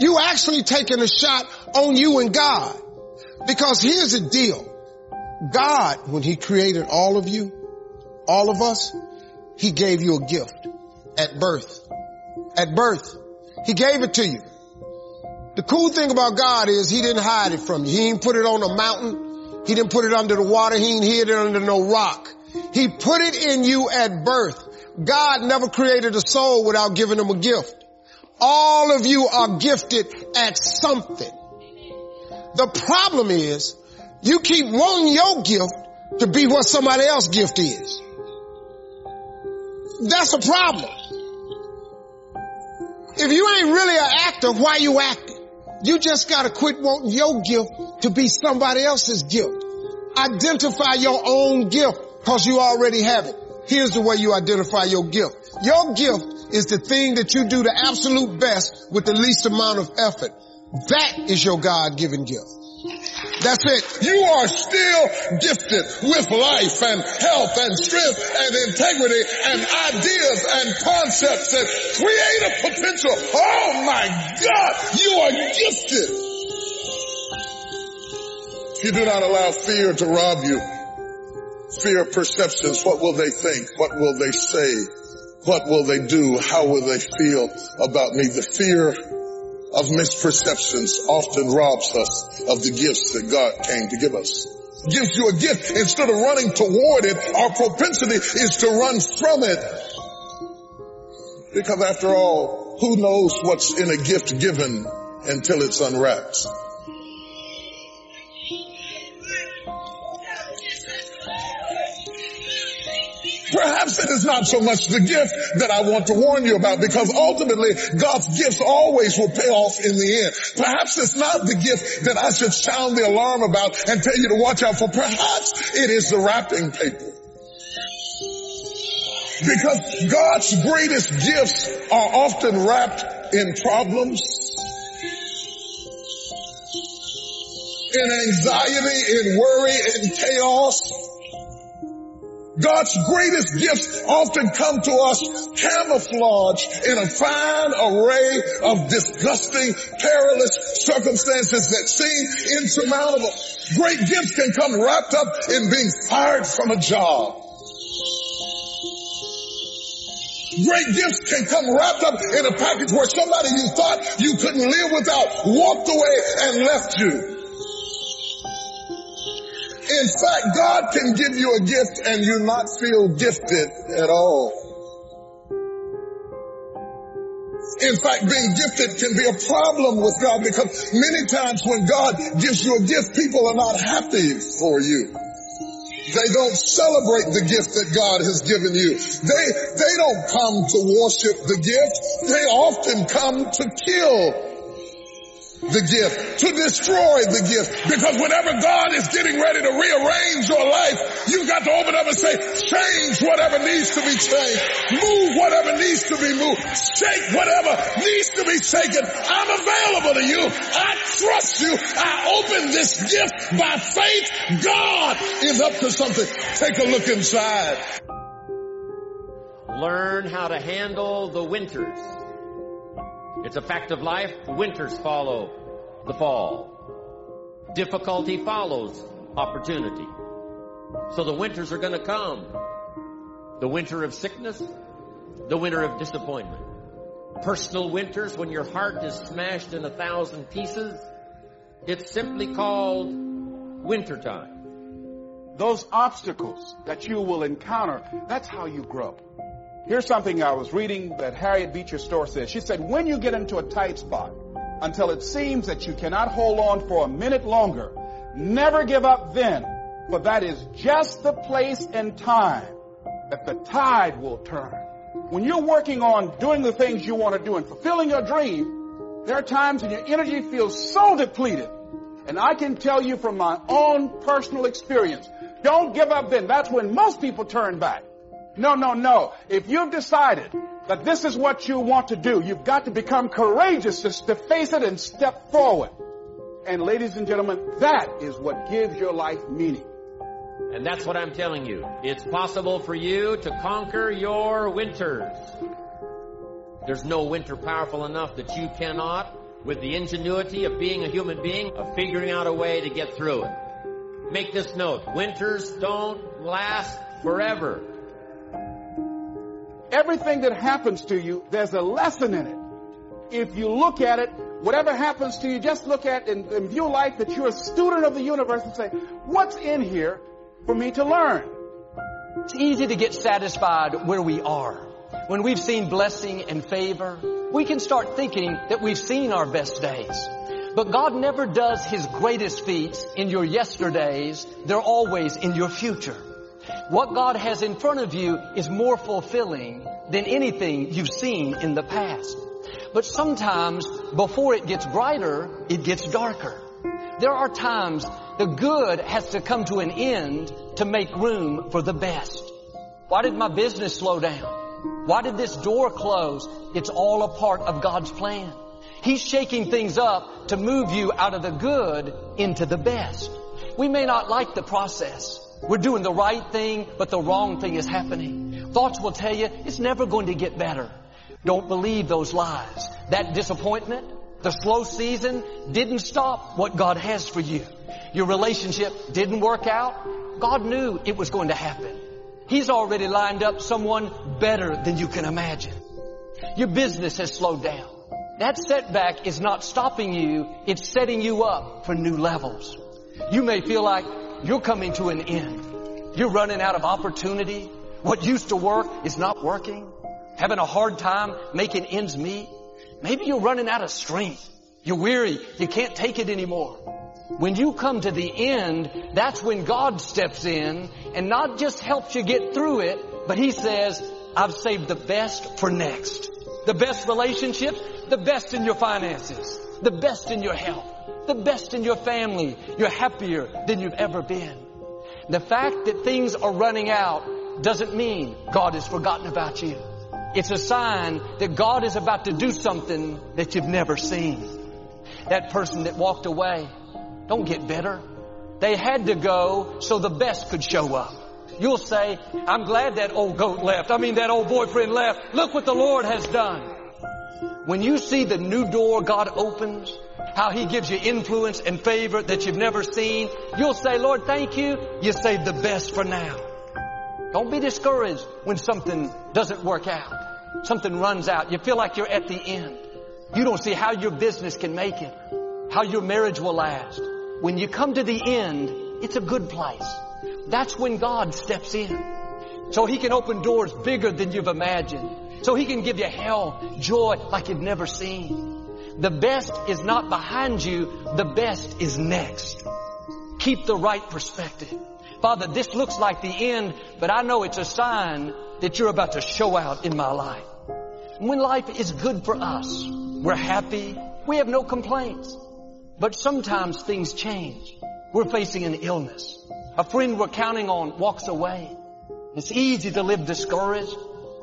You actually taking a shot on you and God. Because here's the deal. God, when he created all of you, all of us, he gave you a gift at birth. At birth. He gave it to you. The cool thing about God is he didn't hide it from you. He didn't put it on a mountain. He didn't put it under the water. He didn't hid it under no rock. He put it in you at birth. God never created a soul without giving him a gift. All of you are gifted at something. The problem is you keep wanting your gift to be what somebody else's gift is. That's a problem. If you ain't really an actor, why you acting? You just gotta quit wanting your gift to be somebody else's gift. Identify your own gift because you already have it. Here's the way you identify your gift. Your gift is the thing that you do the absolute best with the least amount of effort. That is your God-given gift. That's it. You are still gifted with life and health and strength and integrity and ideas and concepts and creative potential. Oh my God, you are gifted. If You do not allow fear to rob you. Fear perceptions. What will they think? What will they say? What will they do? How will they feel about me? The fear of misperceptions often robs us of the gifts that God came to give us. Gives you a gift instead of running toward it, our propensity is to run from it. Because after all, who knows what's in a gift given until it's unwrapped? Perhaps it is not so much the gift that I want to warn you about because ultimately God's gifts always will pay off in the end. Perhaps it's not the gift that I should sound the alarm about and tell you to watch out for. Perhaps it is the wrapping paper. Because God's greatest gifts are often wrapped in problems, in anxiety, in worry, in chaos, God's greatest gifts often come to us camouflaged in a fine array of disgusting, perilous circumstances that seem insurmountable. Great gifts can come wrapped up in being fired from a job. Great gifts can come wrapped up in a package where somebody you thought you couldn't live without walked away and left you. In fact, God can give you a gift and you not feel gifted at all. In fact, being gifted can be a problem with God because many times when God gives you a gift, people are not happy for you. They don't celebrate the gift that God has given you. They, they don't come to worship the gift. They often come to kill the gift, to destroy the gift. Because whenever God is getting ready to rearrange your life, you got to open up and say, change whatever needs to be changed, move whatever needs to be moved, shake whatever needs to be shaken. I'm available to you. I trust you. I open this gift by faith. God is up to something. Take a look inside. Learn how to handle the winters. It's a fact of life. Winters follow the fall. Difficulty follows opportunity. So the winters are going to come. The winter of sickness, the winter of disappointment. Personal winters when your heart is smashed in a thousand pieces. It's simply called wintertime. Those obstacles that you will encounter, that's how you grow. Here's something I was reading that Harriet Beecher Stowe said. She said, when you get into a tight spot, until it seems that you cannot hold on for a minute longer, never give up then, for that is just the place and time that the tide will turn. When you're working on doing the things you want to do and fulfilling your dream, there are times when your energy feels so depleted. And I can tell you from my own personal experience, don't give up then. That's when most people turn back. No, no, no. If you've decided that this is what you want to do, you've got to become courageous to face it and step forward. And ladies and gentlemen, that is what gives your life meaning. And that's what I'm telling you. It's possible for you to conquer your winters. There's no winter powerful enough that you cannot with the ingenuity of being a human being, of figuring out a way to get through it. Make this note. Winters don't last forever. Everything that happens to you, there's a lesson in it. If you look at it, whatever happens to you, just look at and, and view life that you're a student of the universe and say, what's in here for me to learn? It's easy to get satisfied where we are. When we've seen blessing and favor, we can start thinking that we've seen our best days. But God never does His greatest feats in your yesterdays. They're always in your future. What God has in front of you is more fulfilling than anything you've seen in the past. But sometimes before it gets brighter, it gets darker. There are times the good has to come to an end to make room for the best. Why did my business slow down? Why did this door close? It's all a part of God's plan. He's shaking things up to move you out of the good into the best. We may not like the process. We're doing the right thing, but the wrong thing is happening. Thoughts will tell you it's never going to get better. Don't believe those lies. That disappointment, the slow season didn't stop what God has for you. Your relationship didn't work out. God knew it was going to happen. He's already lined up someone better than you can imagine. Your business has slowed down. That setback is not stopping you, it's setting you up for new levels. You may feel like you're coming to an end. You're running out of opportunity. What used to work is not working. Having a hard time making ends meet. Maybe you're running out of strength. You're weary. You can't take it anymore. When you come to the end, that's when God steps in and not just helps you get through it, but He says, I've saved the best for next. The best relationships, the best in your finances, the best in your health, the best in your family. You're happier than you've ever been. The fact that things are running out doesn't mean God has forgotten about you. It's a sign that God is about to do something that you've never seen. That person that walked away, don't get bitter. They had to go so the best could show up. You'll say, I'm glad that old goat left. I mean, that old boyfriend left. Look what the Lord has done. When you see the new door God opens, how He gives you influence and favor that you've never seen, you'll say, Lord, thank you. You saved the best for now. Don't be discouraged when something doesn't work out. Something runs out. You feel like you're at the end. You don't see how your business can make it, how your marriage will last. When you come to the end, it's a good place. That's when God steps in. So He can open doors bigger than you've imagined. So He can give you hell, joy like you've never seen. The best is not behind you. The best is next. Keep the right perspective. Father, this looks like the end, but I know it's a sign that you're about to show out in my life. When life is good for us, we're happy, we have no complaints. But sometimes things change. We're facing an illness. A friend we're counting on walks away. It's easy to live discouraged,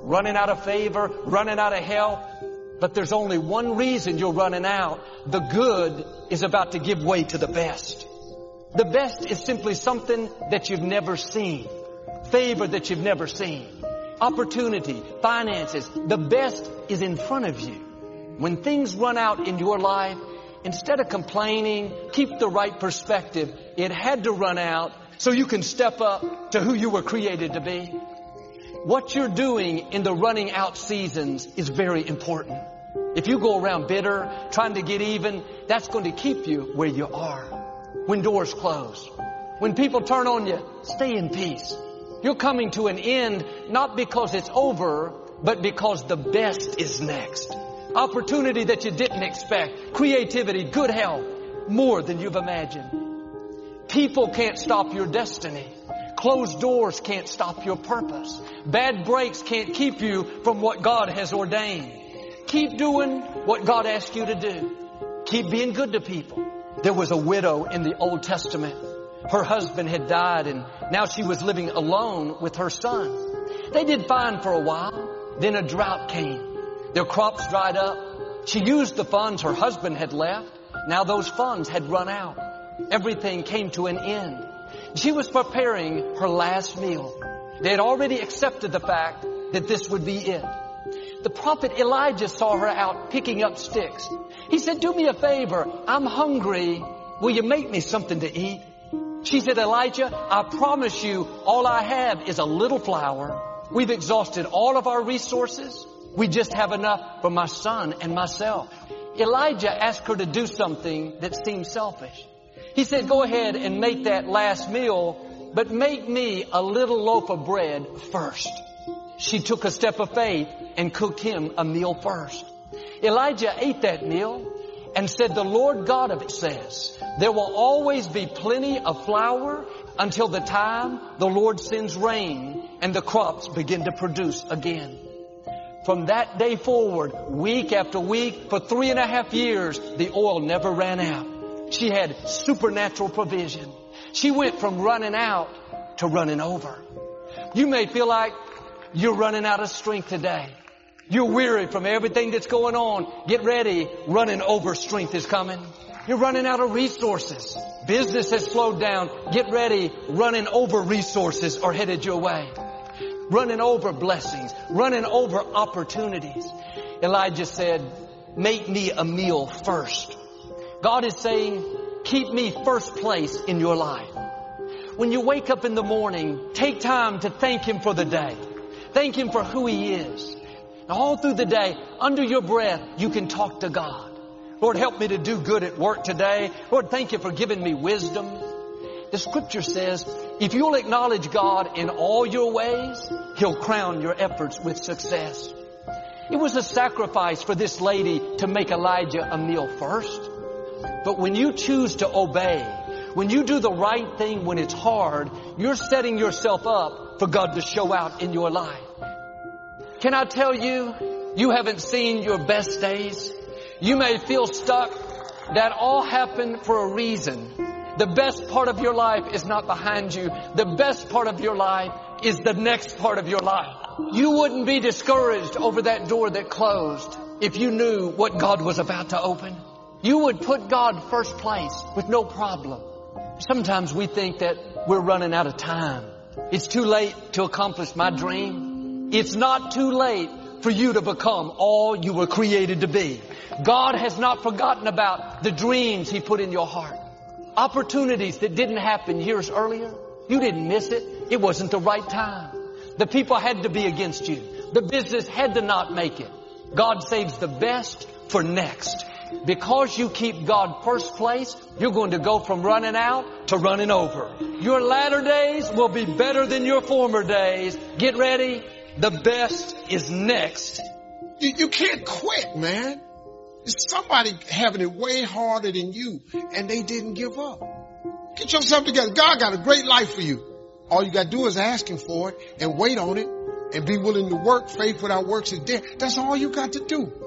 running out of favor, running out of help. But there's only one reason you're running out. The good is about to give way to the best. The best is simply something that you've never seen. Favor that you've never seen. Opportunity, finances. The best is in front of you. When things run out in your life, instead of complaining, keep the right perspective. It had to run out so you can step up to who you were created to be. What you're doing in the running out seasons is very important. If you go around bitter, trying to get even, that's going to keep you where you are. When doors close, when people turn on you, stay in peace. You're coming to an end not because it's over, but because the best is next. Opportunity that you didn't expect, creativity, good health, more than you've imagined. People can't stop your destiny. Closed doors can't stop your purpose. Bad breaks can't keep you from what God has ordained. Keep doing what God asked you to do. Keep being good to people. There was a widow in the Old Testament. Her husband had died and now she was living alone with her son. They did fine for a while. Then a drought came. Their crops dried up. She used the funds her husband had left. Now those funds had run out. Everything came to an end. She was preparing her last meal. They had already accepted the fact that this would be it. The prophet Elijah saw her out picking up sticks. He said, do me a favor. I'm hungry. Will you make me something to eat? She said, Elijah, I promise you all I have is a little flour. We've exhausted all of our resources. We just have enough for my son and myself. Elijah asked her to do something that seemed selfish. He said, go ahead and make that last meal, but make me a little loaf of bread first. She took a step of faith and cooked him a meal first. Elijah ate that meal and said, the Lord God of it says, there will always be plenty of flour until the time the Lord sends rain and the crops begin to produce again. From that day forward, week after week, for three and a half years, the oil never ran out. She had supernatural provision. She went from running out to running over. You may feel like you're running out of strength today. You're weary from everything that's going on. Get ready. Running over strength is coming. You're running out of resources. Business has slowed down. Get ready. Running over resources are headed your way. Running over blessings. Running over opportunities. Elijah said, make me a meal first. God is saying, keep me first place in your life. When you wake up in the morning, take time to thank Him for the day. Thank Him for who He is. All through the day, under your breath, you can talk to God. Lord, help me to do good at work today. Lord, thank you for giving me wisdom. The scripture says, if you'll acknowledge God in all your ways, He'll crown your efforts with success. It was a sacrifice for this lady to make Elijah a meal first. But when you choose to obey, when you do the right thing when it's hard, you're setting yourself up for God to show out in your life. Can I tell you, you haven't seen your best days? You may feel stuck. That all happened for a reason. The best part of your life is not behind you. The best part of your life is the next part of your life. You wouldn't be discouraged over that door that closed if you knew what God was about to open. You would put God first place with no problem. Sometimes we think that we're running out of time. It's too late to accomplish my dream. It's not too late for you to become all you were created to be. God has not forgotten about the dreams He put in your heart. Opportunities that didn't happen years earlier. You didn't miss it. It wasn't the right time. The people had to be against you. The business had to not make it. God saves the best for next. Because you keep God first place, you're going to go from running out to running over. Your latter days will be better than your former days. Get ready. The best is next. You, you can't quit, man. Somebody having it way harder than you and they didn't give up. Get yourself together. God got a great life for you. All you gotta do is ask Him for it and wait on it and be willing to work. Faith without works is dead. That's all you got to do.